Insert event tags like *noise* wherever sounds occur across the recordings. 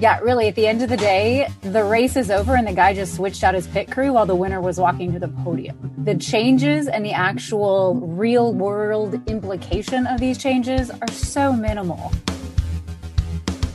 Yeah, really, at the end of the day, the race is over and the guy just switched out his pit crew while the winner was walking to the podium. The changes and the actual real world implication of these changes are so minimal.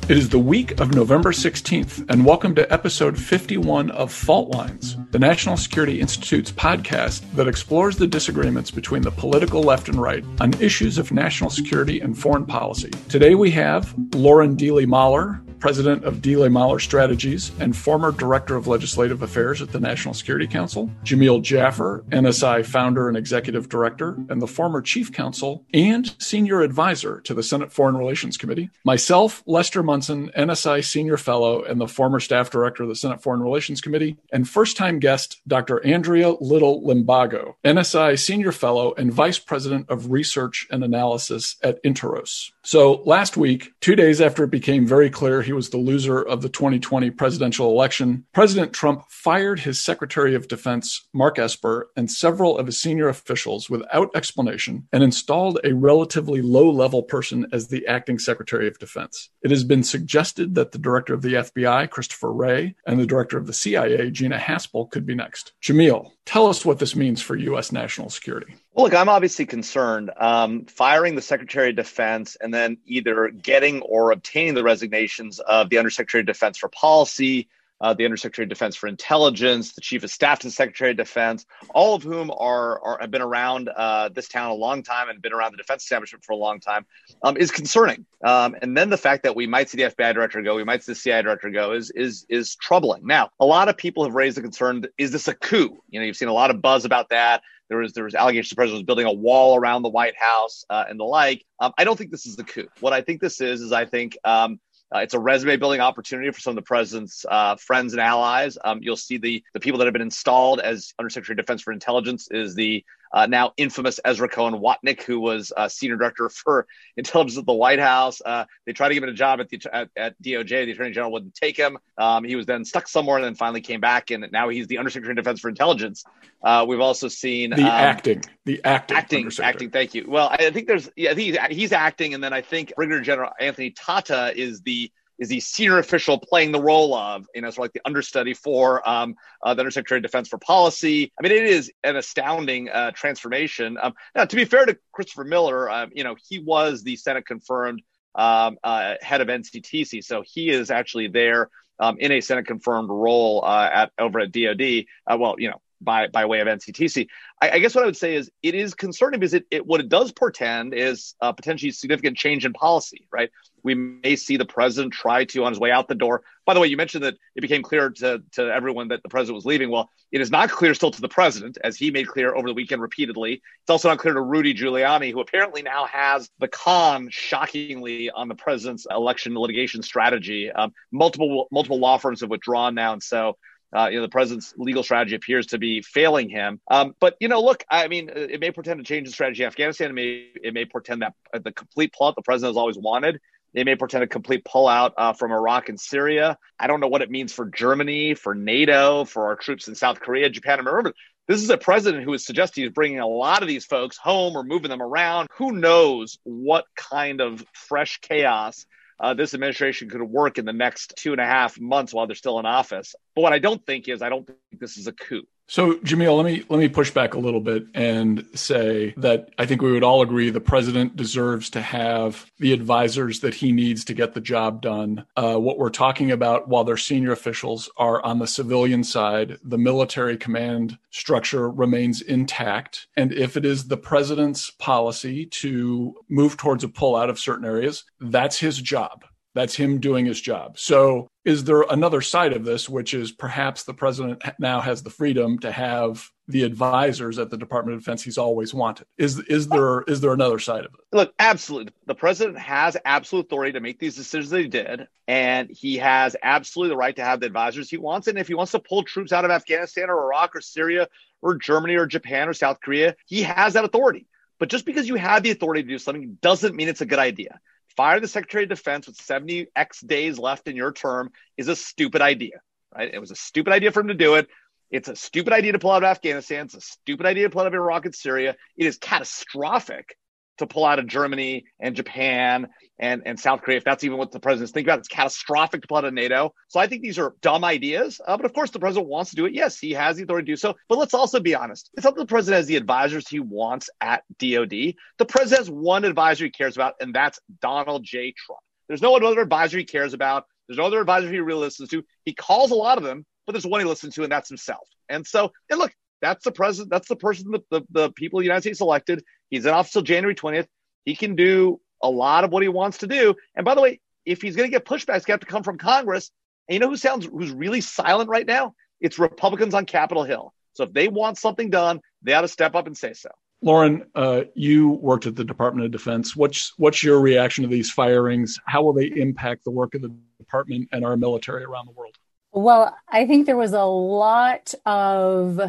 It is the week of November 16th, and welcome to episode 51 of Fault Lines, the National Security Institute's podcast that explores the disagreements between the political left and right on issues of national security and foreign policy. Today we have Lauren Deeley Mahler, president of Deeley Mahler Strategies and former director of legislative affairs at the National Security Council, Jamil Jaffer, NSI founder and executive director, and the former chief counsel and senior advisor to the Senate Foreign Relations Committee, myself, Lester Munson, NSI senior fellow and the former staff director of the Senate Foreign Relations Committee, and first time guest, Dr. Andrea Little Limbago, NSI senior fellow and vice president of research and analysis at Interos. So last week, two days after it became very clear he was the loser of the 2020 presidential election, President Trump fired his Secretary of Defense, Mark Esper, and several of his senior officials without explanation and installed a relatively low level person as the acting Secretary of Defense. It has been suggested that the director of the FBI, Christopher Wray, and the director of the CIA, Gina Haspel, could be next. Jamil, tell us what this means for U.S. national security. Well, look, I'm obviously concerned. Um, firing the Secretary of Defense and then either getting or obtaining the resignations of the Undersecretary of Defense for Policy, uh, the Undersecretary of Defense for Intelligence, the Chief of Staff to the Secretary of Defense, all of whom are, are have been around uh, this town a long time and been around the defense establishment for a long time, um, is concerning. Um, and then the fact that we might see the FBI director go, we might see the CIA director go, is is is troubling. Now, a lot of people have raised the concern: is this a coup? You know, you've seen a lot of buzz about that. There was there was allegations the president was building a wall around the White House uh, and the like. Um, I don't think this is the coup. What I think this is is I think um, uh, it's a resume building opportunity for some of the president's uh, friends and allies. Um, you'll see the the people that have been installed as Undersecretary of Defense for Intelligence is the uh, now infamous Ezra Cohen Watnick, who was uh, senior director for *laughs* intelligence at the White House. Uh, they tried to give him a job at the at, at DOJ. The Attorney General wouldn't take him. Um, he was then stuck somewhere and then finally came back, and now he's the Undersecretary of Defense for Intelligence. Uh, we've also seen the um, acting, the acting, acting, acting. Thank you. Well, I think there's yeah, I think he's, he's acting, and then I think Brigadier General Anthony Tata is the is the senior official playing the role of, you know, sort of like the understudy for um, uh, the Undersecretary of Defense for Policy. I mean, it is an astounding uh, transformation. Um, now, to be fair to Christopher Miller, um, you know, he was the Senate confirmed um, uh, head of NCTC, so he is actually there um, in a Senate confirmed role uh, at over at DoD. Uh, well, you know, by by way of NCTC. I, I, guess what I would say is it is concerning because it, it what it does portend is a potentially significant change in policy, right? We may see the president try to on his way out the door. By the way, you mentioned that it became clear to, to everyone that the president was leaving. Well, it is not clear still to the president, as he made clear over the weekend repeatedly. It's also not clear to Rudy Giuliani, who apparently now has the con, shockingly, on the president's election litigation strategy. Um, multiple multiple law firms have withdrawn now, and so uh, you know, the president's legal strategy appears to be failing him. Um, but you know, look, I mean, it may pretend to change the strategy in Afghanistan. It may it may portend that uh, the complete plot the president has always wanted. They may pretend a complete pullout uh, from Iraq and Syria. I don't know what it means for Germany, for NATO, for our troops in South Korea, Japan. And remember, this is a president who is suggesting he's bringing a lot of these folks home or moving them around. Who knows what kind of fresh chaos uh, this administration could work in the next two and a half months while they're still in office. But what I don't think is I don't think this is a coup. So, Jamil, let me let me push back a little bit and say that I think we would all agree the president deserves to have the advisors that he needs to get the job done. Uh, what we're talking about, while their senior officials are on the civilian side, the military command structure remains intact. And if it is the president's policy to move towards a pullout of certain areas, that's his job. That's him doing his job. So, is there another side of this, which is perhaps the president now has the freedom to have the advisors at the Department of Defense he's always wanted? Is is there is there another side of it? Look, absolutely. The president has absolute authority to make these decisions that he did, and he has absolutely the right to have the advisors he wants. And if he wants to pull troops out of Afghanistan or Iraq or Syria or Germany or Japan or South Korea, he has that authority. But just because you have the authority to do something doesn't mean it's a good idea fire the Secretary of Defense with 70 X days left in your term is a stupid idea, right? It was a stupid idea for him to do it. It's a stupid idea to pull out of Afghanistan. It's a stupid idea to pull out of Iraq and Syria. It is catastrophic to pull out of Germany and Japan and, and South Korea, if that's even what the president's thinking about. It's catastrophic to pull out of NATO. So I think these are dumb ideas. Uh, but of course, the president wants to do it. Yes, he has the authority to do so. But let's also be honest. It's not that the president has the advisors he wants at DOD. The president has one advisor he cares about, and that's Donald J. Trump. There's no other advisor he cares about. There's no other advisor he really listens to. He calls a lot of them, but there's one he listens to, and that's himself. And so, and look, that's the president. That's the person that the, the people of the United States elected. He's in office till January 20th. He can do a lot of what he wants to do. And by the way, if he's going to get pushback, it's going to have to come from Congress. And you know who sounds who's really silent right now? It's Republicans on Capitol Hill. So if they want something done, they ought to step up and say so. Lauren, uh, you worked at the Department of Defense. What's what's your reaction to these firings? How will they impact the work of the department and our military around the world? Well, I think there was a lot of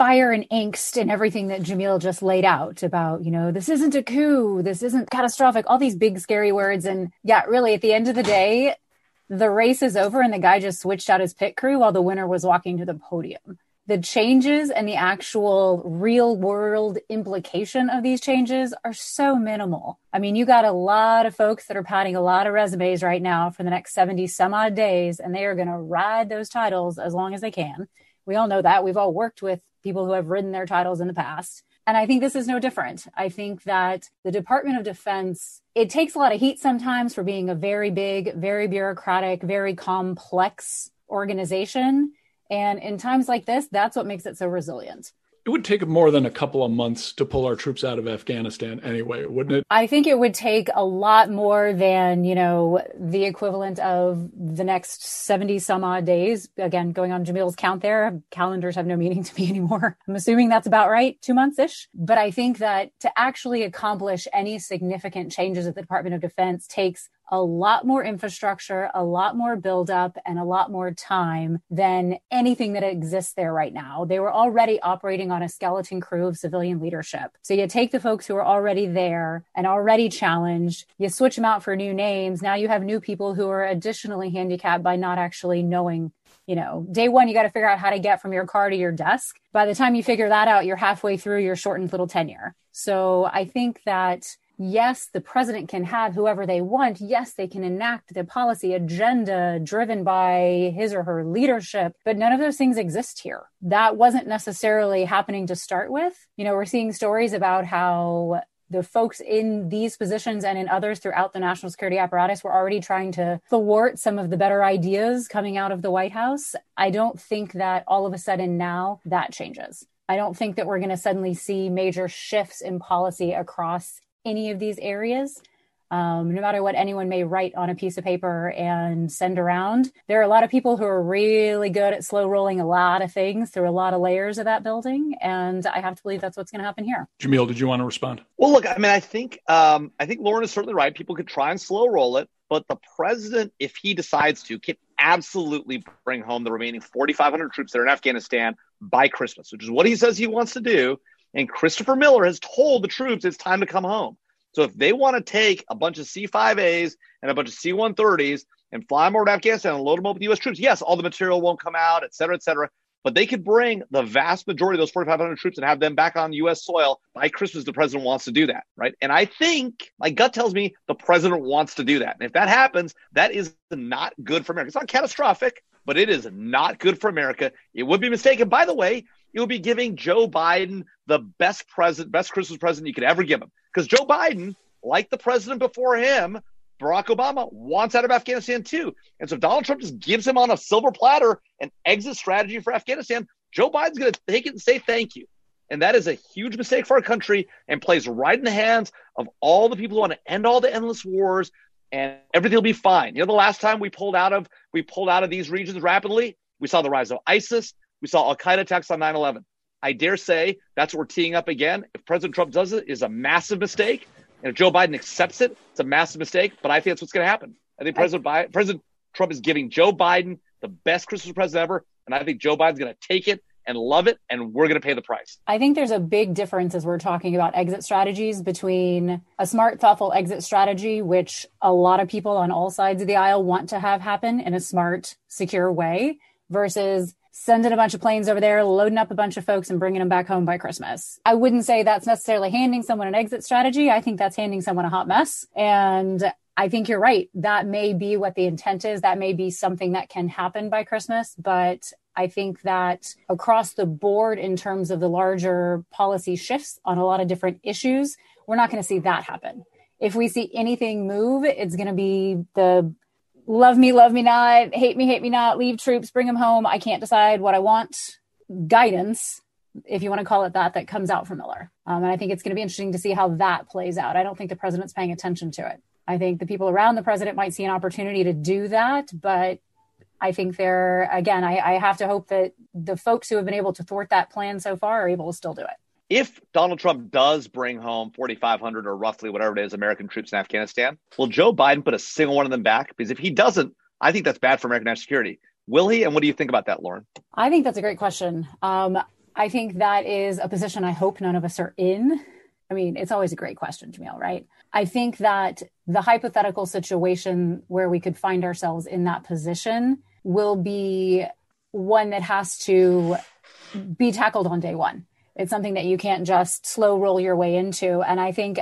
fire and angst and everything that Jamil just laid out about, you know, this isn't a coup, this isn't catastrophic, all these big scary words. And yeah, really, at the end of the day, the race is over and the guy just switched out his pit crew while the winner was walking to the podium. The changes and the actual real world implication of these changes are so minimal. I mean, you got a lot of folks that are padding a lot of resumes right now for the next 70 some odd days, and they are going to ride those titles as long as they can. We all know that. We've all worked with people who have ridden their titles in the past. And I think this is no different. I think that the Department of Defense, it takes a lot of heat sometimes for being a very big, very bureaucratic, very complex organization. And in times like this, that's what makes it so resilient it would take more than a couple of months to pull our troops out of Afghanistan anyway, wouldn't it? I think it would take a lot more than, you know, the equivalent of the next 70 some odd days. Again, going on Jamil's count there, calendars have no meaning to me *laughs* anymore. I'm assuming that's about right, two months ish. But I think that to actually accomplish any significant changes at the Department of Defense takes a lot more infrastructure, a lot more buildup, and a lot more time than anything that exists there right now. They were already operating on a skeleton crew of civilian leadership. So you take the folks who are already there and already challenged, you switch them out for new names. Now you have new people who are additionally handicapped by not actually knowing you know, day one, you got to figure out how to get from your car to your desk. By the time you figure that out, you're halfway through your shortened little tenure. So I think that yes, the president can have whoever they want. Yes, they can enact the policy agenda driven by his or her leadership, but none of those things exist here. That wasn't necessarily happening to start with. You know, we're seeing stories about how the folks in these positions and in others throughout the national security apparatus were already trying to thwart some of the better ideas coming out of the White House. I don't think that all of a sudden now that changes. I don't think that we're going to suddenly see major shifts in policy across any of these areas. Um, no matter what anyone may write on a piece of paper and send around. There are a lot of people who are really good at slow rolling a lot of things through a lot of layers of that building, and I have to believe that's what's going to happen here. Jamil, did you want to respond? Well, look, I mean, I think um, I think Lauren is certainly right. People could try and slow roll it, but the president, if he decides to, can absolutely bring home the remaining 4,500 troops that are in Afghanistan by Christmas, which is what he says he wants to do. And Christopher Miller has told the troops it's time to come home. So if they want to take a bunch of C5As and a bunch of C130s and fly them over to Afghanistan and load them up with U.S. troops, yes, all the material won't come out, et cetera, et cetera. But they could bring the vast majority of those 4,500 troops and have them back on U.S. soil by Christmas. The president wants to do that, right? And I think my gut tells me the president wants to do that. And if that happens, that is not good for America. It's not catastrophic, but it is not good for America. It would be mistaken. By the way, would be giving Joe Biden the best president, best Christmas present you could ever give him. Because Joe Biden, like the president before him, Barack Obama, wants out of Afghanistan too. And so Donald Trump just gives him on a silver platter an exit strategy for Afghanistan. Joe Biden's going to take it and say thank you. And that is a huge mistake for our country and plays right in the hands of all the people who want to end all the endless wars and everything will be fine. You know, the last time we pulled out of we pulled out of these regions rapidly, we saw the rise of ISIS. We saw Al Qaeda attacks on 9 11. I dare say that's what we're teeing up again. If President Trump does it, is a massive mistake. And if Joe Biden accepts it, it's a massive mistake. But I think that's what's going to happen. I think President Biden, President Trump is giving Joe Biden the best Christmas present ever, and I think Joe Biden's going to take it and love it, and we're going to pay the price. I think there's a big difference as we're talking about exit strategies between a smart, thoughtful exit strategy, which a lot of people on all sides of the aisle want to have happen in a smart, secure way, versus sending a bunch of planes over there, loading up a bunch of folks and bringing them back home by Christmas. I wouldn't say that's necessarily handing someone an exit strategy. I think that's handing someone a hot mess. And I think you're right. That may be what the intent is. That may be something that can happen by Christmas. But I think that across the board, in terms of the larger policy shifts on a lot of different issues, we're not going to see that happen. If we see anything move, it's going to be the love me, love me not, hate me, hate me not, leave troops, bring them home. I can't decide what I want guidance, if you want to call it that, that comes out from Miller. Um, and I think it's going to be interesting to see how that plays out. I don't think the president's paying attention to it. I think the people around the president might see an opportunity to do that, but I think they're, again, I, I have to hope that the folks who have been able to thwart that plan so far are able to still do it if Donald Trump does bring home 4,500 or roughly whatever it is American troops in Afghanistan, will Joe Biden put a single one of them back? Because if he doesn't, I think that's bad for American national security. Will he? And what do you think about that, Lauren? I think that's a great question. Um, I think that is a position I hope none of us are in. I mean, it's always a great question, Jamil, right? I think that the hypothetical situation where we could find ourselves in that position will be one that has to be tackled on day one it's something that you can't just slow roll your way into. And I think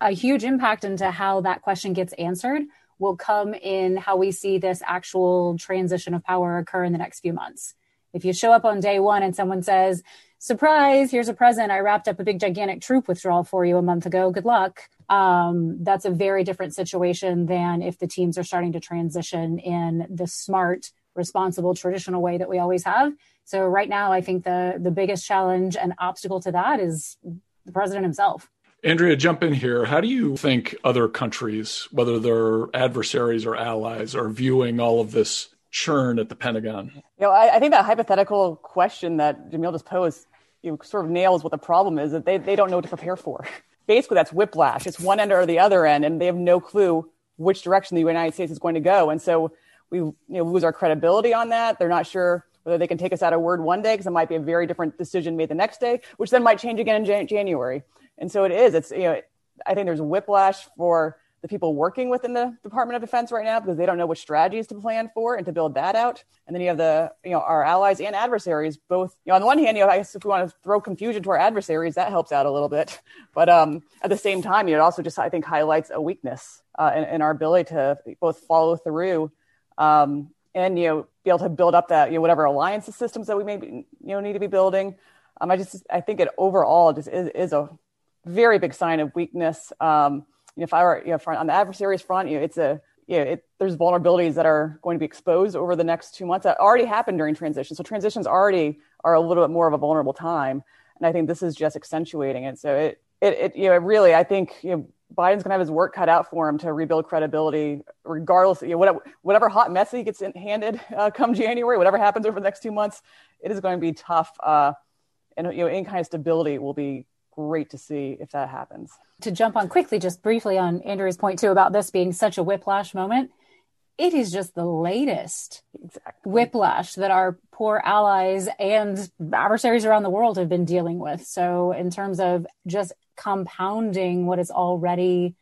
a huge impact into how that question gets answered will come in how we see this actual transition of power occur in the next few months. If you show up on day one and someone says, surprise, here's a present. I wrapped up a big, gigantic troop withdrawal for you a month ago. Good luck. Um, that's a very different situation than if the teams are starting to transition in the smart, responsible, traditional way that we always have. So right now, I think the the biggest challenge and obstacle to that is the president himself. Andrea, jump in here. How do you think other countries, whether they're adversaries or allies, are viewing all of this churn at the Pentagon? You know, I, I think that hypothetical question that Jamil just posed you know, sort of nails what the problem is that they, they don't know what to prepare for. *laughs* Basically, that's whiplash. It's one end or the other end, and they have no clue which direction the United States is going to go. And so we you know, lose our credibility on that. They're not sure whether they can take us out of word one day because it might be a very different decision made the next day, which then might change again in Jan- January. And so it is. It's you know, I think there's whiplash for the people working within the Department of Defense right now because they don't know which strategies to plan for and to build that out. And then you have the, you know, our allies and adversaries both, you know, on the one hand, you know, I guess if we want to throw confusion to our adversaries, that helps out a little bit. *laughs* But um, at the same time, you know, it also just, I think, highlights a weakness uh, in, in, our ability to both follow through um, and, you know, be able to build up that, you know, whatever alliances systems that we may, be, you know, need to be building. Um, I just, I think it overall just is, is a very big sign of weakness. Um, you know, if I were, you know, on the adversaries front, you know, it's a, you know, it, there's vulnerabilities that are going to be exposed over the next two months that already happened during transition. So transitions already are a little bit more of a vulnerable time. And I think this is just accentuating it. So it, it, it you know, really, I think, you know, Biden's going to have his work cut out for him to rebuild credibility, regardless. You know, whatever, whatever hot mess he gets handed uh, come January, whatever happens over the next two months, it is going to be tough. Uh, and you know, any kind of stability will be great to see if that happens. To jump on quickly, just briefly on Andrew's point too about this being such a whiplash moment, it is just the latest exactly. whiplash that our poor allies and adversaries around the world have been dealing with. So, in terms of just compounding what is already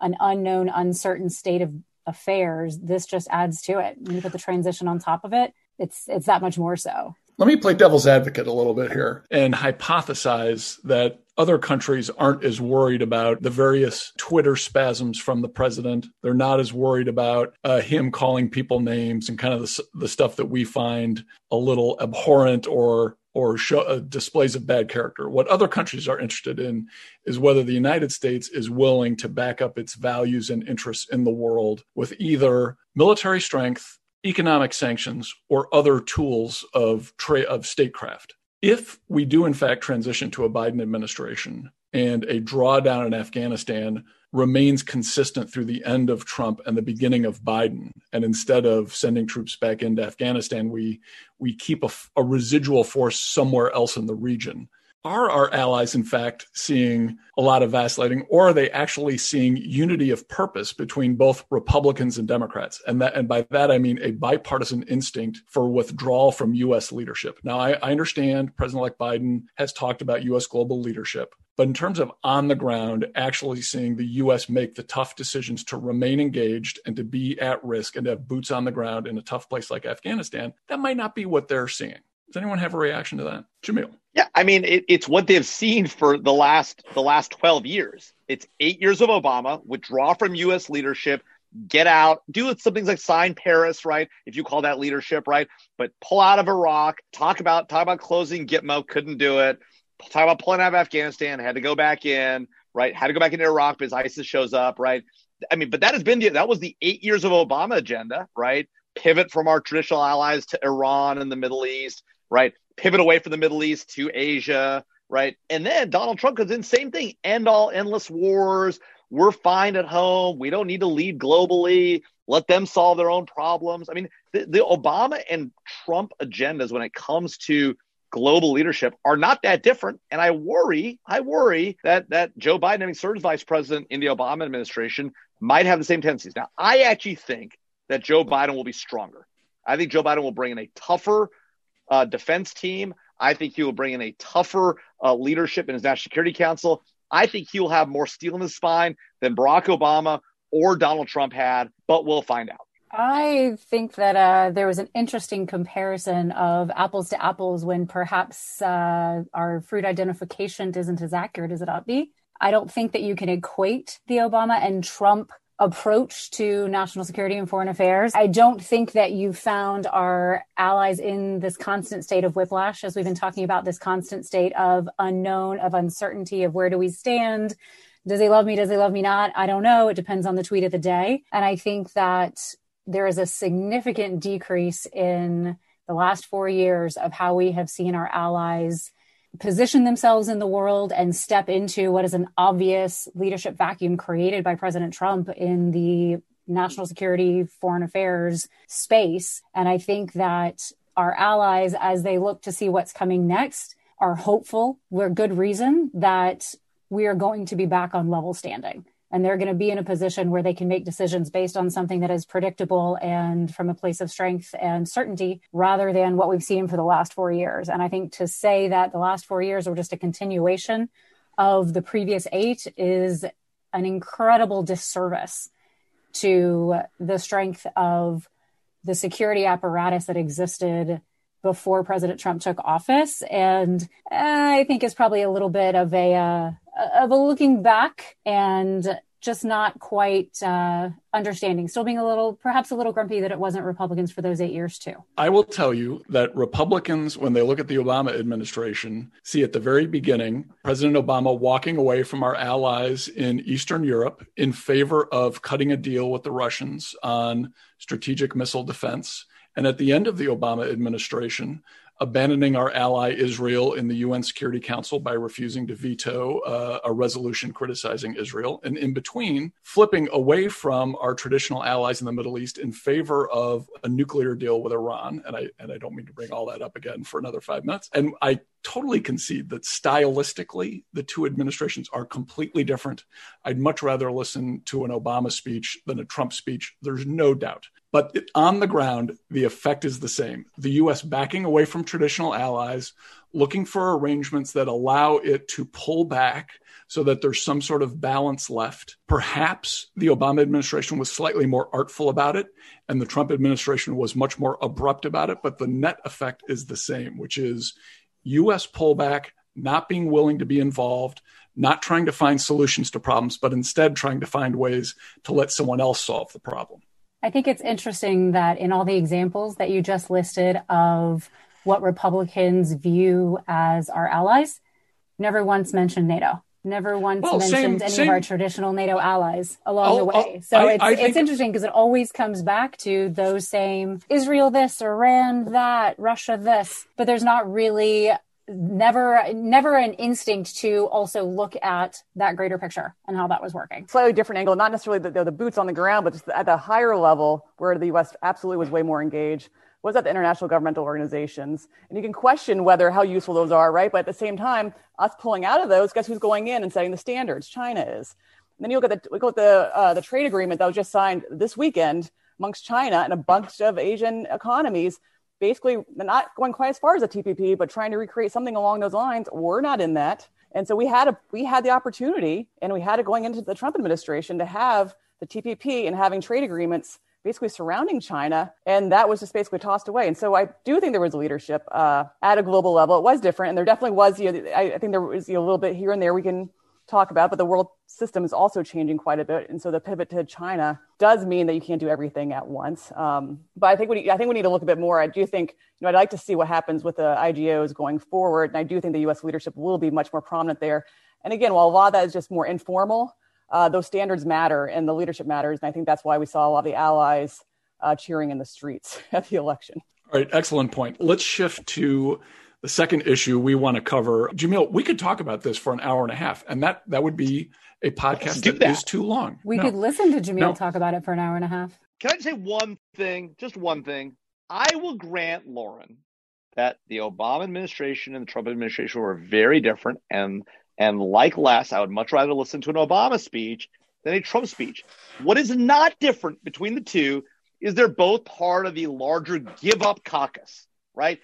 an unknown, uncertain state of affairs, this just adds to it. When you put the transition on top of it, it's it's that much more so. Let me play devil's advocate a little bit here and hypothesize that other countries aren't as worried about the various Twitter spasms from the president. They're not as worried about uh, him calling people names and kind of the, the stuff that we find a little abhorrent or or show, uh, displays of bad character. What other countries are interested in is whether the United States is willing to back up its values and interests in the world with either military strength, economic sanctions, or other tools of tra- of statecraft. If we do in fact transition to a Biden administration and a drawdown in Afghanistan remains consistent through the end of Trump and the beginning of Biden. And instead of sending troops back into Afghanistan, we we keep a, a, residual force somewhere else in the region. Are our allies, in fact, seeing a lot of vacillating, or are they actually seeing unity of purpose between both Republicans and Democrats? And that, and by that I mean a bipartisan instinct for withdrawal from U.S. leadership. Now, I, I understand President-elect Biden has talked about U.S. global leadership, but in terms of on the ground, actually seeing the US make the tough decisions to remain engaged and to be at risk and to have boots on the ground in a tough place like Afghanistan, that might not be what they're seeing. Does anyone have a reaction to that? Jamil. Yeah, I mean it, it's what they've seen for the last the last 12 years. It's 8 years of Obama, withdraw from US leadership, get out, do some things like sign Paris, right? If you call that leadership, right? But pull out of Iraq, talk about talk about closing Gitmo, couldn't do it. Talk about pulling out of Afghanistan, had to go back in, right? Had to go back into Iraq because ISIS shows up, right? I mean, but that has been the that was the eight years of Obama agenda, right? Pivot from our traditional allies to Iran and the Middle East, right? Pivot away from the Middle East to Asia, right? And then Donald Trump comes in, same thing, end all endless wars. We're fine at home. We don't need to lead globally. Let them solve their own problems. I mean, the, the Obama and Trump agendas when it comes to global leadership are not that different. And I worry, I worry that that Joe Biden, having served as vice president in the Obama administration, might have the same tendencies. Now, I actually think that Joe Biden will be stronger. I think Joe Biden will bring in a tougher uh, defense team. I think he will bring in a tougher uh, leadership in his National Security Council. I think he will have more steel in his spine than Barack Obama or Donald Trump had, but we'll find out. I think that uh, there was an interesting comparison of apples to apples when perhaps uh, our fruit identification isn't as accurate as it ought to be. I don't think that you can equate the Obama and Trump approach to national security and foreign affairs. I don't think that you found our allies in this constant state of whiplash, as we've been talking about this constant state of unknown, of uncertainty, of where do we stand? Does he love me? Does he love me not? I don't know. It depends on the tweet of the day. And I think that there is a significant decrease in the last four years of how we have seen our allies position themselves in the world and step into what is an obvious leadership vacuum created by President Trump in the national security, foreign affairs space. And I think that our allies, as they look to see what's coming next, are hopeful, we're good reason that we are going to be back on level standing and they're going to be in a position where they can make decisions based on something that is predictable and from a place of strength and certainty rather than what we've seen for the last four years. And I think to say that the last four years were just a continuation of the previous eight is an incredible disservice to the strength of the security apparatus that existed before President Trump took office, and I think is probably a little bit of a uh, of a looking back and just not quite uh, understanding, still being a little, perhaps a little grumpy that it wasn't Republicans for those eight years too. I will tell you that Republicans, when they look at the Obama administration, see at the very beginning President Obama walking away from our allies in Eastern Europe in favor of cutting a deal with the Russians on strategic missile defense. And at the end of the Obama administration, abandoning our ally Israel in the UN Security Council by refusing to veto uh, a resolution criticizing Israel, and in between, flipping away from our traditional allies in the Middle East in favor of a nuclear deal with Iran. And I and I don't mean to bring all that up again for another five minutes. And I totally concede that stylistically the two administrations are completely different. I'd much rather listen to an Obama speech than a Trump speech. There's no doubt. But on the ground, the effect is the same. The US backing away from traditional allies, looking for arrangements that allow it to pull back so that there's some sort of balance left. Perhaps the Obama administration was slightly more artful about it, and the Trump administration was much more abrupt about it. But the net effect is the same, which is US pullback, not being willing to be involved, not trying to find solutions to problems, but instead trying to find ways to let someone else solve the problem. I think it's interesting that in all the examples that you just listed of what Republicans view as our allies, never once mentioned NATO. Never once well, mentioned same, any same. of our traditional NATO allies along I'll, the way. I'll, so I, it's, I it's interesting because it always comes back to those same Israel this, Iran that, Russia this, but there's not really never never an instinct to also look at that greater picture and how that was working. Slightly different angle not necessarily the, the boots on the ground but just at the higher level where the us absolutely was way more engaged was at the international governmental organizations. And you can question whether how useful those are right? But at the same time us pulling out of those guess who's going in and setting the standards? China is. And then you look at the look at the uh, the trade agreement that was just signed this weekend amongst china and a bunch of asian economies basically not going quite as far as a TPP, but trying to recreate something along those lines. We're not in that. And so we had a we had the opportunity and we had it going into the Trump administration to have the TPP and having trade agreements basically surrounding China, and that was just basically tossed away. And so I do think there was leadership uh, at a global level. It was different, and there definitely was. You know, I, I think there was you know, a little bit here and there we can talk about, but the world system is also changing quite a bit, and so the pivot to China does mean that you can't do everything at once. Um, but I think we I think we need to look a bit more. I do think you know I'd like to see what happens with the IGOs going forward, and I do think the U.S. leadership will be much more prominent there. And again, while a lot of that is just more informal, uh, those standards matter and the leadership matters, and I think that's why we saw a lot of the allies uh, cheering in the streets *laughs* at the election. All right, excellent point. Let's shift to the second issue we want to cover. Jamil, we could talk about this for an hour and a half, and that that would be a podcast that, that, is too long. We no. could listen to Jamil no. talk about it for an hour and a half. Can I say one thing? Just one thing. I will grant Lauren that the Obama administration and the Trump administration were very different, and and like Les, I would much rather listen to an Obama speech than a Trump speech. What is not different between the two is they're both part of the larger give up caucus, right?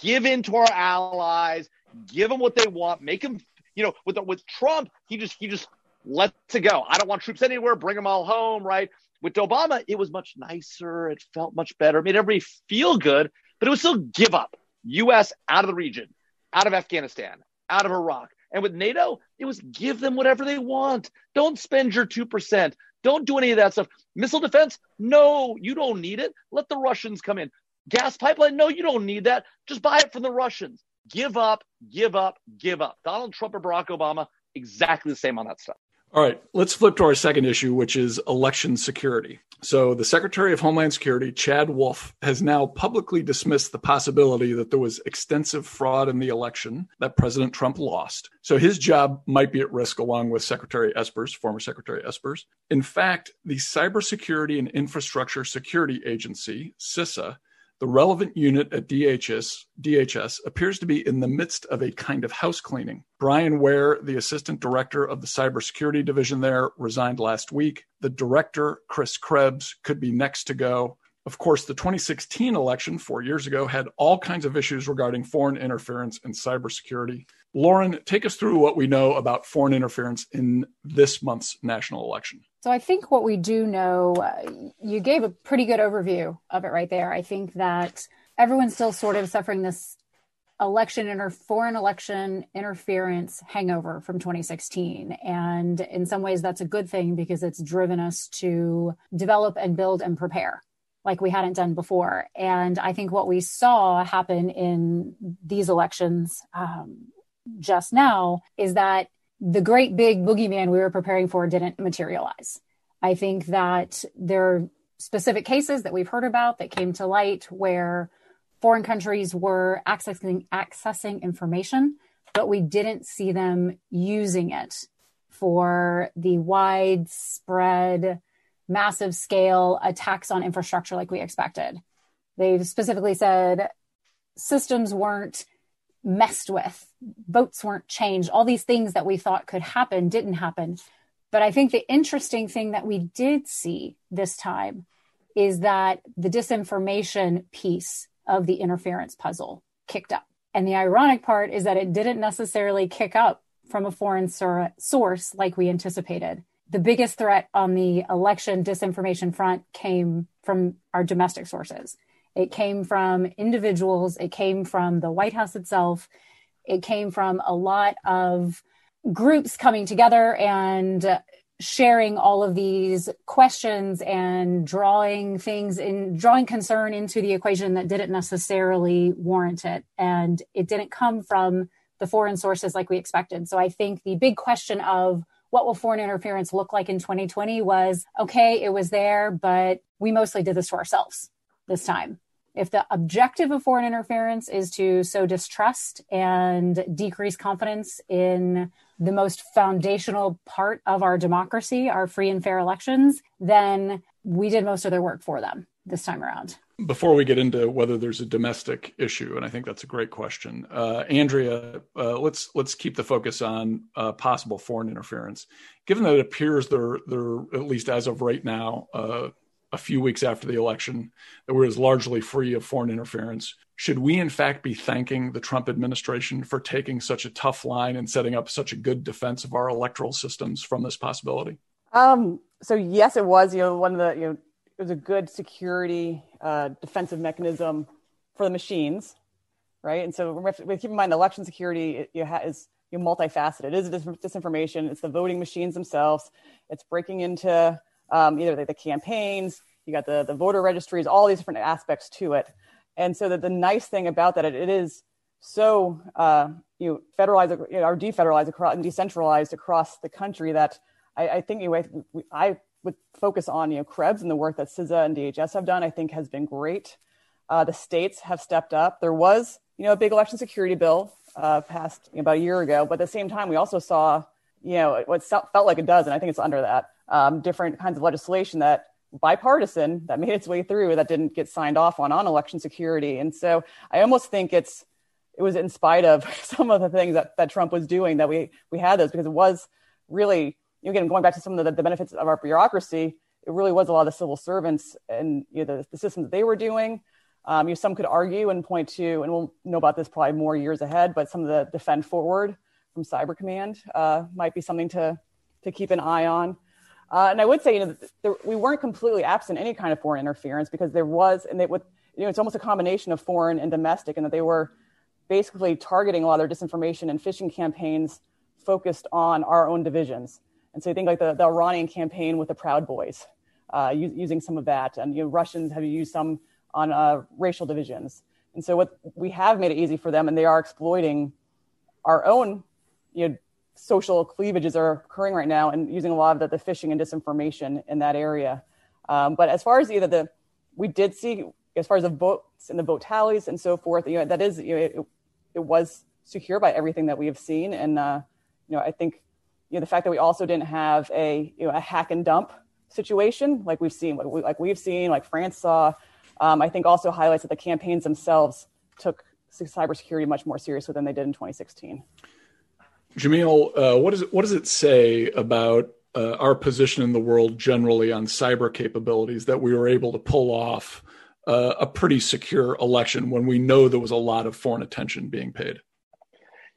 Give in to our allies, give them what they want, make them, you know, with with Trump, he just he just lets it go. I don't want troops anywhere, bring them all home, right? With Obama, it was much nicer, it felt much better, made everybody feel good, but it was still give up. US out of the region, out of Afghanistan, out of Iraq. And with NATO, it was give them whatever they want. Don't spend your 2%. Don't do any of that stuff. Missile defense? No, you don't need it. Let the Russians come in. Gas pipeline? No, you don't need that. Just buy it from the Russians. Give up, give up, give up. Donald Trump or Barack Obama, exactly the same on that stuff. All right, let's flip to our second issue, which is election security. So, the Secretary of Homeland Security, Chad Wolf, has now publicly dismissed the possibility that there was extensive fraud in the election that President Trump lost. So, his job might be at risk along with Secretary Espers, former Secretary Espers. In fact, the Cybersecurity and Infrastructure Security Agency, CISA, the relevant unit at DHS, DHS appears to be in the midst of a kind of house cleaning. Bryan Ware, the assistant director of the cybersecurity division there, resigned last week. The director, Chris Krebs, could be next to go. Of course, the 2016 election four years ago had all kinds of issues regarding foreign interference and cybersecurity. Lauren, take us through what we know about foreign interference in this month's national election. So I think what we do know, uh, you gave a pretty good overview of it right there. I think that everyone's still sort of suffering this election inter foreign election interference hangover from 2016 and in some ways that's a good thing because it's driven us to develop and build and prepare like we hadn't done before and i think what we saw happen in these elections um, just now is that the great big boogeyman we were preparing for didn't materialize. I think that there are specific cases that we've heard about that came to light where foreign countries were accessing accessing information, but we didn't see them using it for the widespread, massive scale attacks on infrastructure like we expected. They've specifically said systems weren't messed with. Votes weren't changed. All these things that we thought could happen didn't happen. But I think the interesting thing that we did see this time is that the disinformation piece of the interference puzzle kicked up. And the ironic part is that it didn't necessarily kick up from a foreign sur- source like we anticipated. The biggest threat on the election disinformation front came from our domestic sources. It came from individuals, it came from the White House itself, it came from a lot of groups coming together and sharing all of these questions and drawing things in drawing concern into the equation that didn't necessarily warrant it and it didn't come from the foreign sources like we expected so i think the big question of what will foreign interference look like in 2020 was okay it was there but we mostly did this to ourselves this time. If the objective of foreign interference is to sow distrust and decrease confidence in the most foundational part of our democracy, our free and fair elections, then we did most of their work for them this time around. Before we get into whether there's a domestic issue, and I think that's a great question, uh, Andrea, uh, let's let's keep the focus on uh, possible foreign interference. Given that it appears there, there at least as of right now, uh, a few weeks after the election that was largely free of foreign interference. Should we, in fact, be thanking the Trump administration for taking such a tough line and setting up such a good defense of our electoral systems from this possibility? Um, so yes, it was. You know, one of the you know it was a good security uh, defensive mechanism for the machines, right? And so we keep in mind election security is you know, multifaceted. It is disinformation. It's the voting machines themselves. It's breaking into um, either the, the, campaigns. You got the the voter registries. All these different aspects to it. And so that the nice thing about that, it, it is so uh, you know federalized you know, or defederalized across and decentralized across the country that I, I think anyway we, I would focus on you know Krebs and the work that CISA and DHS have done. I think has been great. Uh, the states have stepped up. There was you know a big election security bill uh, passed about a year ago, but at the same time we also saw you know what felt like a dozen. I think it's under that um, different kinds of legislation that bipartisan that made its way through that didn't get signed off on on election security. And so I almost think it's it was in spite of *laughs* some of the things that, that Trump was doing that we we had those because it was really again going back to some of the, the benefits of our bureaucracy it really was a lot of civil servants and you know, the, the systems that they were doing um, you know, some could argue and point to and we'll know about this probably more years ahead but some of the defend forward from cyber command uh, might be something to to keep an eye on uh, and i would say you know there, we weren't completely absent any kind of foreign interference because there was and it would you know it's almost a combination of foreign and domestic and that they were basically targeting a lot of their disinformation and phishing campaigns focused on our own divisions. And so you think like the, the Iranian campaign with the Proud Boys, uh, using some of that, and you know, Russians have used some on uh, racial divisions. And so what we have made it easy for them, and they are exploiting our own, you know, social cleavages are occurring right now, and using a lot of the, the phishing and disinformation in that area. Um, but as far as either the, we did see as far as the votes and the vote tallies and so forth, you know, that is, you know, it, it was secure by everything that we have seen. And, uh, you know, I think, you know, the fact that we also didn't have a, you know, a hack and dump situation like we've seen, like we've seen, like France saw, um, I think also highlights that the campaigns themselves took cybersecurity much more seriously than they did in 2016. Jamil, uh, what, is it, what does it say about uh, our position in the world generally on cyber capabilities that we were able to pull off uh, a pretty secure election when we know there was a lot of foreign attention being paid?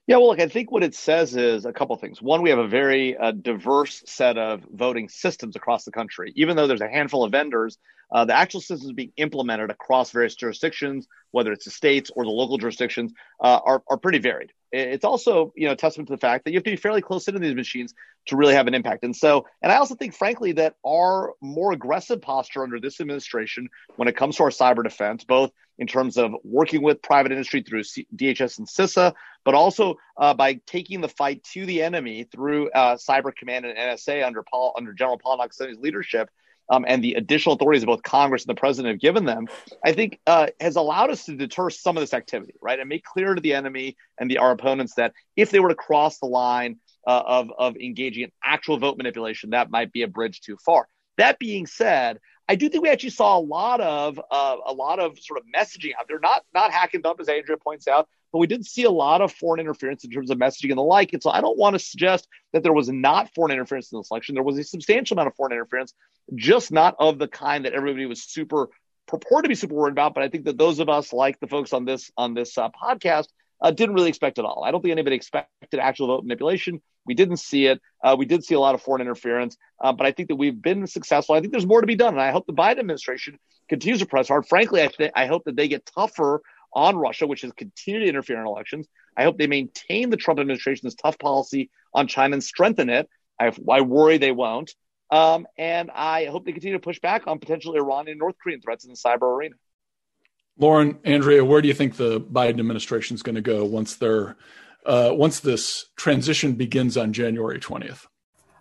Yeah, well, look, I think what it says is a couple things. One, we have a very uh, diverse set of voting systems across the country. Even though there's a handful of vendors, uh, the actual systems being implemented across various jurisdictions, whether it's the states or the local jurisdictions, uh, are, are pretty varied. It's also, you know, testament to the fact that you have to be fairly close into these machines to really have an impact. And so, and I also think, frankly, that our more aggressive posture under this administration, when it comes to our cyber defense, both in terms of working with private industry through DHS and CISA, but also uh, by taking the fight to the enemy through uh, Cyber Command and NSA under Paul under General Paul Nakasone's leadership. Um, and the additional authorities that both Congress and the president have given them, I think uh, has allowed us to deter some of this activity, right? And make clear to the enemy and the, our opponents that if they were to cross the line uh, of, of engaging in actual vote manipulation, that might be a bridge too far. That being said, I do think we actually saw a lot of uh, a lot of sort of messaging out there, not not hack and dump as Andrea points out, but we did see a lot of foreign interference in terms of messaging and the like. And so I don't want to suggest that there was not foreign interference in the election. There was a substantial amount of foreign interference, just not of the kind that everybody was super purport to be super worried about. But I think that those of us, like the folks on this on this uh, podcast, uh, didn't really expect it all. I don't think anybody expected actual vote manipulation. We didn't see it. Uh, we did see a lot of foreign interference, uh, but I think that we've been successful. I think there's more to be done, and I hope the Biden administration continues to press hard. Frankly, I, th- I hope that they get tougher on Russia, which has continued to interfere in elections. I hope they maintain the Trump administration's tough policy on China and strengthen it. I, I worry they won't. Um, and I hope they continue to push back on potential Iranian North Korean threats in the cyber arena. Lauren, Andrea, where do you think the Biden administration is going to go once they're uh, once this transition begins on January twentieth?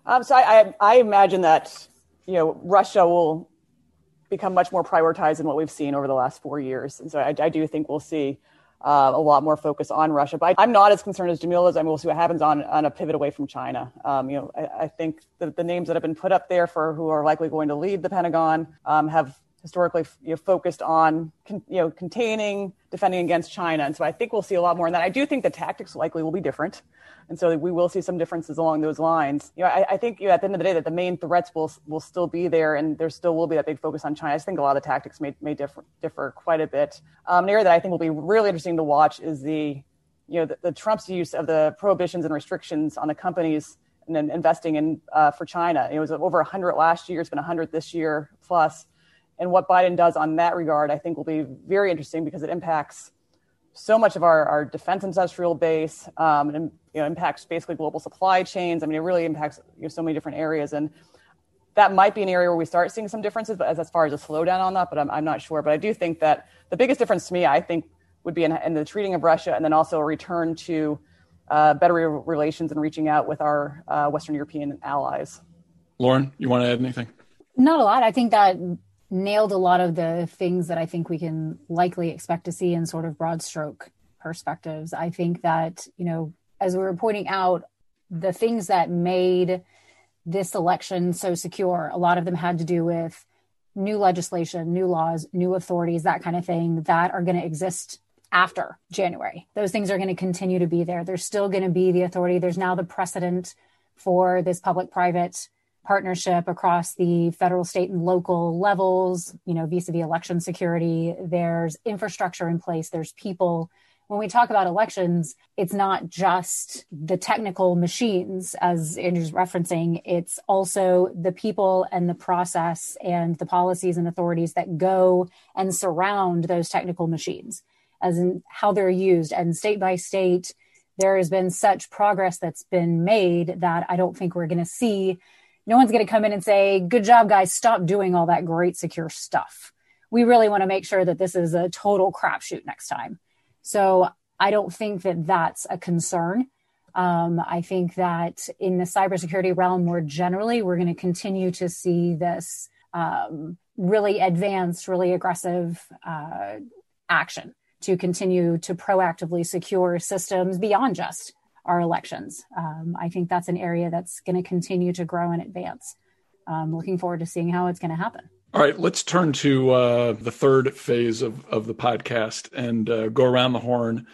Um, so I, I, I imagine that you know Russia will become much more prioritized than what we've seen over the last four years, and so I, I do think we'll see uh, a lot more focus on Russia. But I, am not as concerned as Jamil is. I mean, we'll see what happens on, on a pivot away from China. Um, you know, I, I think the, the, names that have been put up there for who are likely going to lead the Pentagon um, have historically you know, focused on con, you know containing, defending against China, and so I think we'll see a lot more in that. I do think the tactics likely will be different, and so we will see some differences along those lines. You know, I, I think you know, at the end of the day that the main threats will will still be there, and there still will be that big focus on China. I think a lot of the tactics may may differ differ quite a bit. Um, an area that I think will be really interesting to watch is the you know the, the Trump's use of the prohibitions and restrictions on the companies and investing in uh, for China. It was over 100 last year. It's been 100 this year plus And what Biden does on that regard, I think, will be very interesting because it impacts so much of our, our defense industrial base um, and you know, impacts basically global supply chains. I mean, it really impacts you know, so many different areas. And that might be an area where we start seeing some differences, but as, as far as a slowdown on that, but I'm, I'm not sure. But I do think that the biggest difference to me, I think, would be in, in the treating of Russia and then also a return to uh, better relations and reaching out with our uh, Western European allies. Lauren, you want to add anything? Not a lot. I think that nailed a lot of the things that I think we can likely expect to see in sort of broad stroke perspectives. I think that, you know, as we were pointing out, the things that made this election so secure, a lot of them had to do with new legislation, new laws, new authorities, that kind of thing that are going to exist after January. Those things are going to continue to be there. There's still going to be the authority. There's now the precedent for this public private partnership across the federal, state, and local levels, you know, vis a vis election security. There's infrastructure in place, there's people. When we talk about elections, it's not just the technical machines, as Andrea's referencing, it's also the people and the process and the policies and authorities that go and surround those technical machines, as in how they're used. And state by state, there has been such progress that's been made that I don't think we're going to see no one's going to come in and say, good job, guys, stop doing all that great secure stuff. We really want to make sure that this is a total crapshoot next time. So I don't think that that's a concern. Um, I think that in the cybersecurity realm more generally, we're going to continue to see this um, really advanced, really aggressive uh, action to continue to proactively secure systems beyond just our elections. Um, I think that's an area that's going to continue to grow and advance. I'm looking forward to seeing how it's going to happen. All right, let's turn to uh, the third phase of, of the podcast and uh, go around the horn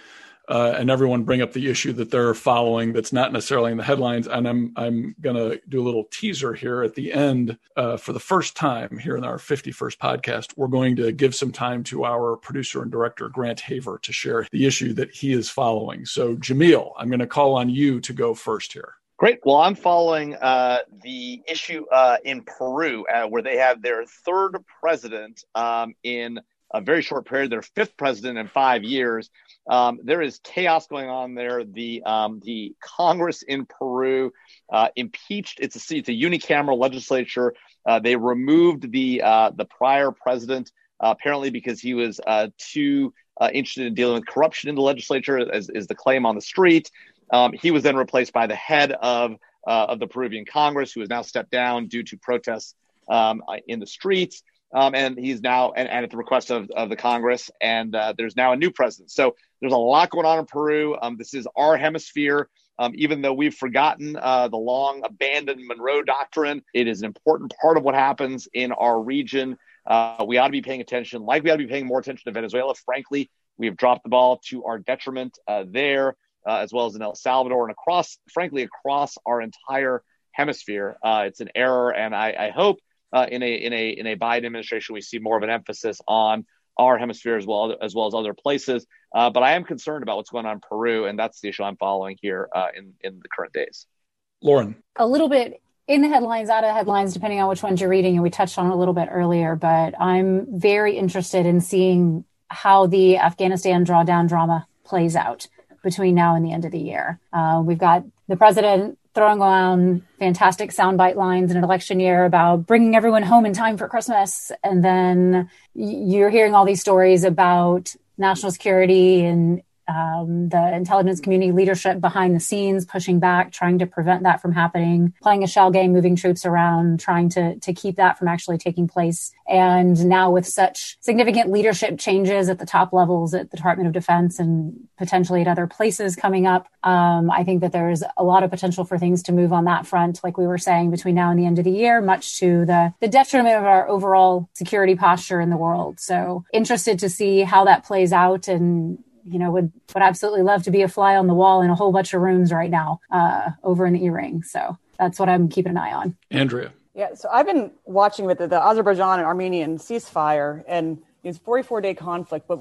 uh, and everyone bring up the issue that they're following that's not necessarily in the headlines. And I'm I'm going to do a little teaser here at the end. Uh, for the first time here in our 51st podcast, we're going to give some time to our producer and director Grant Haver to share the issue that he is following. So Jamil, I'm going to call on you to go first here. Great. Well, I'm following uh, the issue uh, in Peru, uh, where they have their third president um, in a very short period, their fifth president in five years. Um, there is chaos going on there. The um, the Congress in Peru uh, impeached. It's a it's a unicameral legislature. Uh, they removed the uh, the prior president uh, apparently because he was uh, too uh, interested in dealing with corruption in the legislature, as is the claim on the street. Um, he was then replaced by the head of of the Peruvian Congress, who has now stepped down due to protests um, in the streets. Um, and he's now and, and, at the request of, of the Congress, and uh, there's now a new president. So there's a lot going on in Peru. Um, this is our hemisphere. Um, even though we've forgotten uh, the long abandoned Monroe Doctrine, it is an important part of what happens in our region. Uh, we ought to be paying attention, like we ought to be paying more attention to Venezuela. Frankly, we have dropped the ball to our detriment uh, there, uh, as well as in El Salvador and across, frankly, across our entire hemisphere. Uh, it's an error, and I, I hope uh, in a in a in a Biden administration, we see more of an emphasis on our hemisphere as well as well as other places. Uh, but I am concerned about what's going on in Peru, and that's the issue I'm following here uh, in in the current days. Lauren, a little bit in the headlines, out of headlines, depending on which ones you're reading, and we touched on it a little bit earlier. But I'm very interested in seeing how the Afghanistan drawdown drama plays out between now and the end of the year. Uh, we've got the president throwing around fantastic soundbite lines in an election year about bringing everyone home in time for Christmas. And then you're hearing all these stories about national security and um, the intelligence community leadership behind the scenes pushing back, trying to prevent that from happening, playing a shell game, moving troops around, trying to to keep that from actually taking place. And now with such significant leadership changes at the top levels at the Department of Defense and potentially at other places coming up, um, I think that there's a lot of potential for things to move on that front, like we were saying between now and the end of the year, much to the the detriment of our overall security posture in the world. So interested to see how that plays out and you know, would would absolutely love to be a fly on the wall in a whole bunch of rooms right now uh, over in the E-ring. So that's what I'm keeping an eye on. Andrea. Yeah, so I've been watching with the, the Azerbaijan and Armenian ceasefire, and it's 44 day conflict. But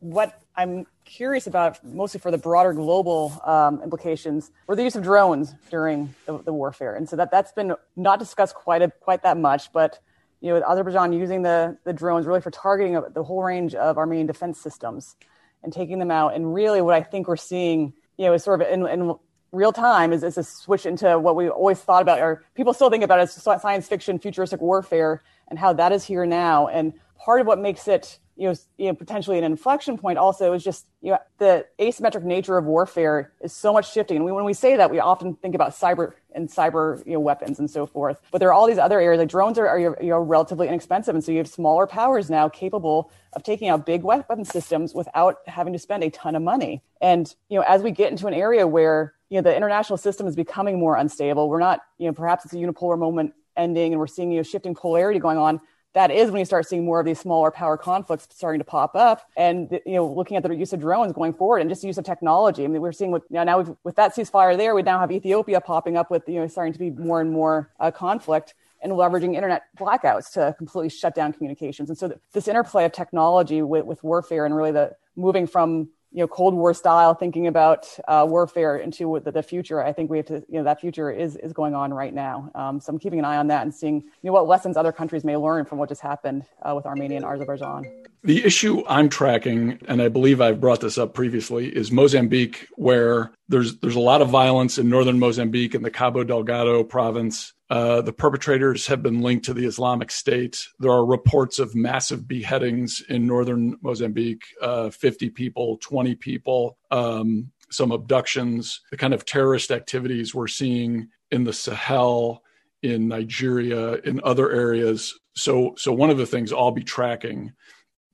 what I'm curious about, mostly for the broader global um, implications, were the use of drones during the, the, warfare, and so that that's been not discussed quite a, quite that much. But you know, Azerbaijan using the, the drones really for targeting the whole range of Armenian defense systems and taking them out. And really, what I think we're seeing, you know, is sort of in, in real time is, is a switch into what we always thought about, or people still think about as science fiction, futuristic warfare, and how that is here now. And part of what makes it you know, you know, potentially an inflection point also is just you know the asymmetric nature of warfare is so much shifting. And we, when we say that, we often think about cyber and cyber you know, weapons and so forth. But there are all these other areas. Like drones are, are you know, relatively inexpensive, and so you have smaller powers now capable of taking out big weapon systems without having to spend a ton of money. And you know, as we get into an area where you know the international system is becoming more unstable, we're not you know perhaps it's a unipolar moment ending, and we're seeing you know shifting polarity going on that is when you start seeing more of these smaller power conflicts starting to pop up. And you know, looking at the use of drones going forward and just the use of technology. I mean, we're seeing with you know, now with that ceasefire there, we now have Ethiopia popping up with you know starting to be more and more uh, conflict and leveraging internet blackouts to completely shut down communications. And so th- this interplay of technology with, with warfare and really the moving from you know Cold War style thinking about uh, warfare into the, the, future. I think we have to you know that future is is going on right now. Um, so I'm keeping an eye on that and seeing you know what lessons other countries may learn from what just happened uh, with Armenia and Azerbaijan. The issue I'm tracking, and I believe I've brought this up previously, is Mozambique, where there's there's a lot of violence in northern Mozambique in the Cabo Delgado province. Uh, the perpetrators have been linked to the Islamic State. There are reports of massive beheadings in northern Mozambique uh, 50 people, 20 people, um, some abductions, the kind of terrorist activities we're seeing in the Sahel, in Nigeria, in other areas. So, so one of the things I'll be tracking,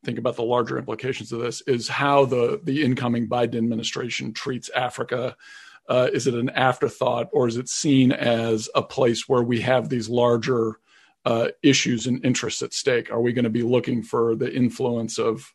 think about the larger implications of this, is how the, the incoming Biden administration treats Africa uh, is it an afterthought or is it seen as a place where we have these larger uh, issues and interests at stake? Are we going to be looking for the influence of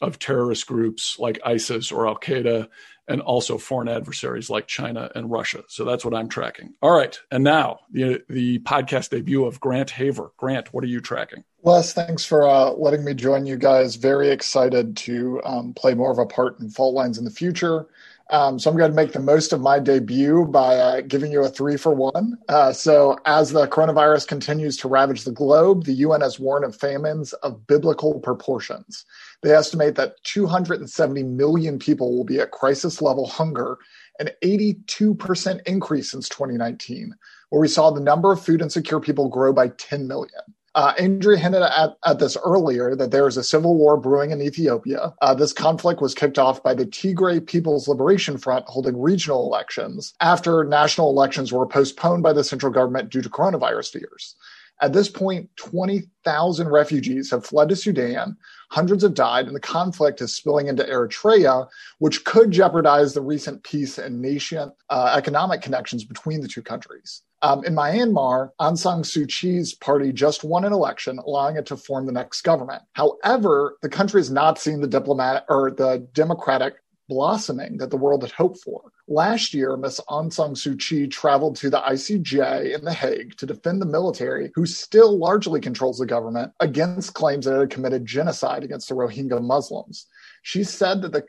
of terrorist groups like ISIS or Al Qaeda, and also foreign adversaries like China and Russia? So that's what I'm tracking. All right, and now the the podcast debut of Grant Haver. Grant, what are you tracking? Les, thanks for uh, letting me join you guys. Very excited to um, play more of a part in Fault Lines in the future. Um, so I'm going to make the most of my debut by uh, giving you a three for one. Uh, so as the coronavirus continues to ravage the globe, the UN has warned of famines of biblical proportions. They estimate that 270 million people will be at crisis level hunger, an 82% increase since 2019, where we saw the number of food insecure people grow by 10 million. Uh, Andrea hinted at, at, this earlier that there is a civil war brewing in Ethiopia. Uh, this conflict was kicked off by the Tigray People's Liberation Front holding regional elections after national elections were postponed by the central government due to coronavirus fears. At this point, 20,000 refugees have fled to Sudan, hundreds have died, and the conflict is spilling into Eritrea, which could jeopardize the recent peace and nation uh, economic connections between the two countries. Um, in Myanmar, Aung San Suu Kyi's party just won an election, allowing it to form the next government. However, the country has not seen the diplomatic or the democratic blossoming that the world had hoped for. Last year, Ms. Aung San Suu Kyi traveled to the ICJ in The Hague to defend the military, who still largely controls the government, against claims that it had committed genocide against the Rohingya Muslims. She said that the,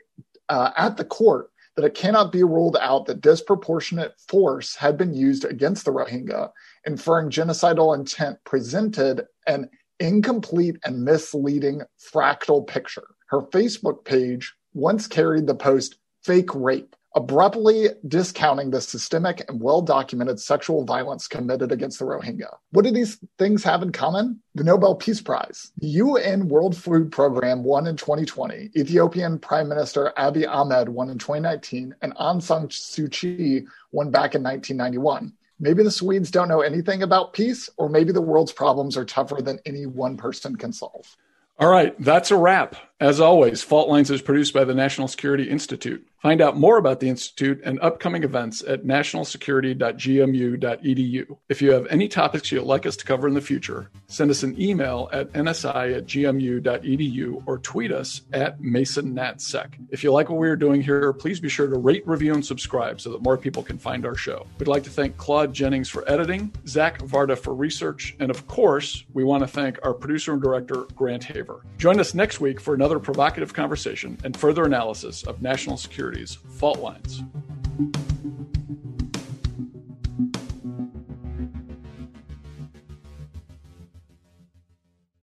uh, at the court, that it cannot be ruled out that disproportionate force had been used against the Rohingya, inferring genocidal intent presented an incomplete and misleading fractal picture. Her Facebook page once carried the post fake rape, abruptly discounting the systemic and well documented sexual violence committed against the Rohingya. What do these things have in common? The Nobel Peace Prize. The UN World Food Program won in 2020, Ethiopian Prime Minister Abiy Ahmed won in 2019, and Aung San Suu Kyi won back in 1991. Maybe the Swedes don't know anything about peace, or maybe the world's problems are tougher than any one person can solve. All right, that's a wrap. As always, Fault Lines is produced by the National Security Institute. Find out more about the Institute and upcoming events at nationalsecurity.gmu.edu. If you have any topics you'd like us to cover in the future, send us an email at nsi at gmu.edu or tweet us at MasonNatSec. If you like what we are doing here, please be sure to rate, review, and subscribe so that more people can find our show. We'd like to thank Claude Jennings for editing, Zach Varda for research, and of course, we want to thank our producer and director, Grant Haver. Join us next week for another provocative conversation and further analysis of national security's fault lines.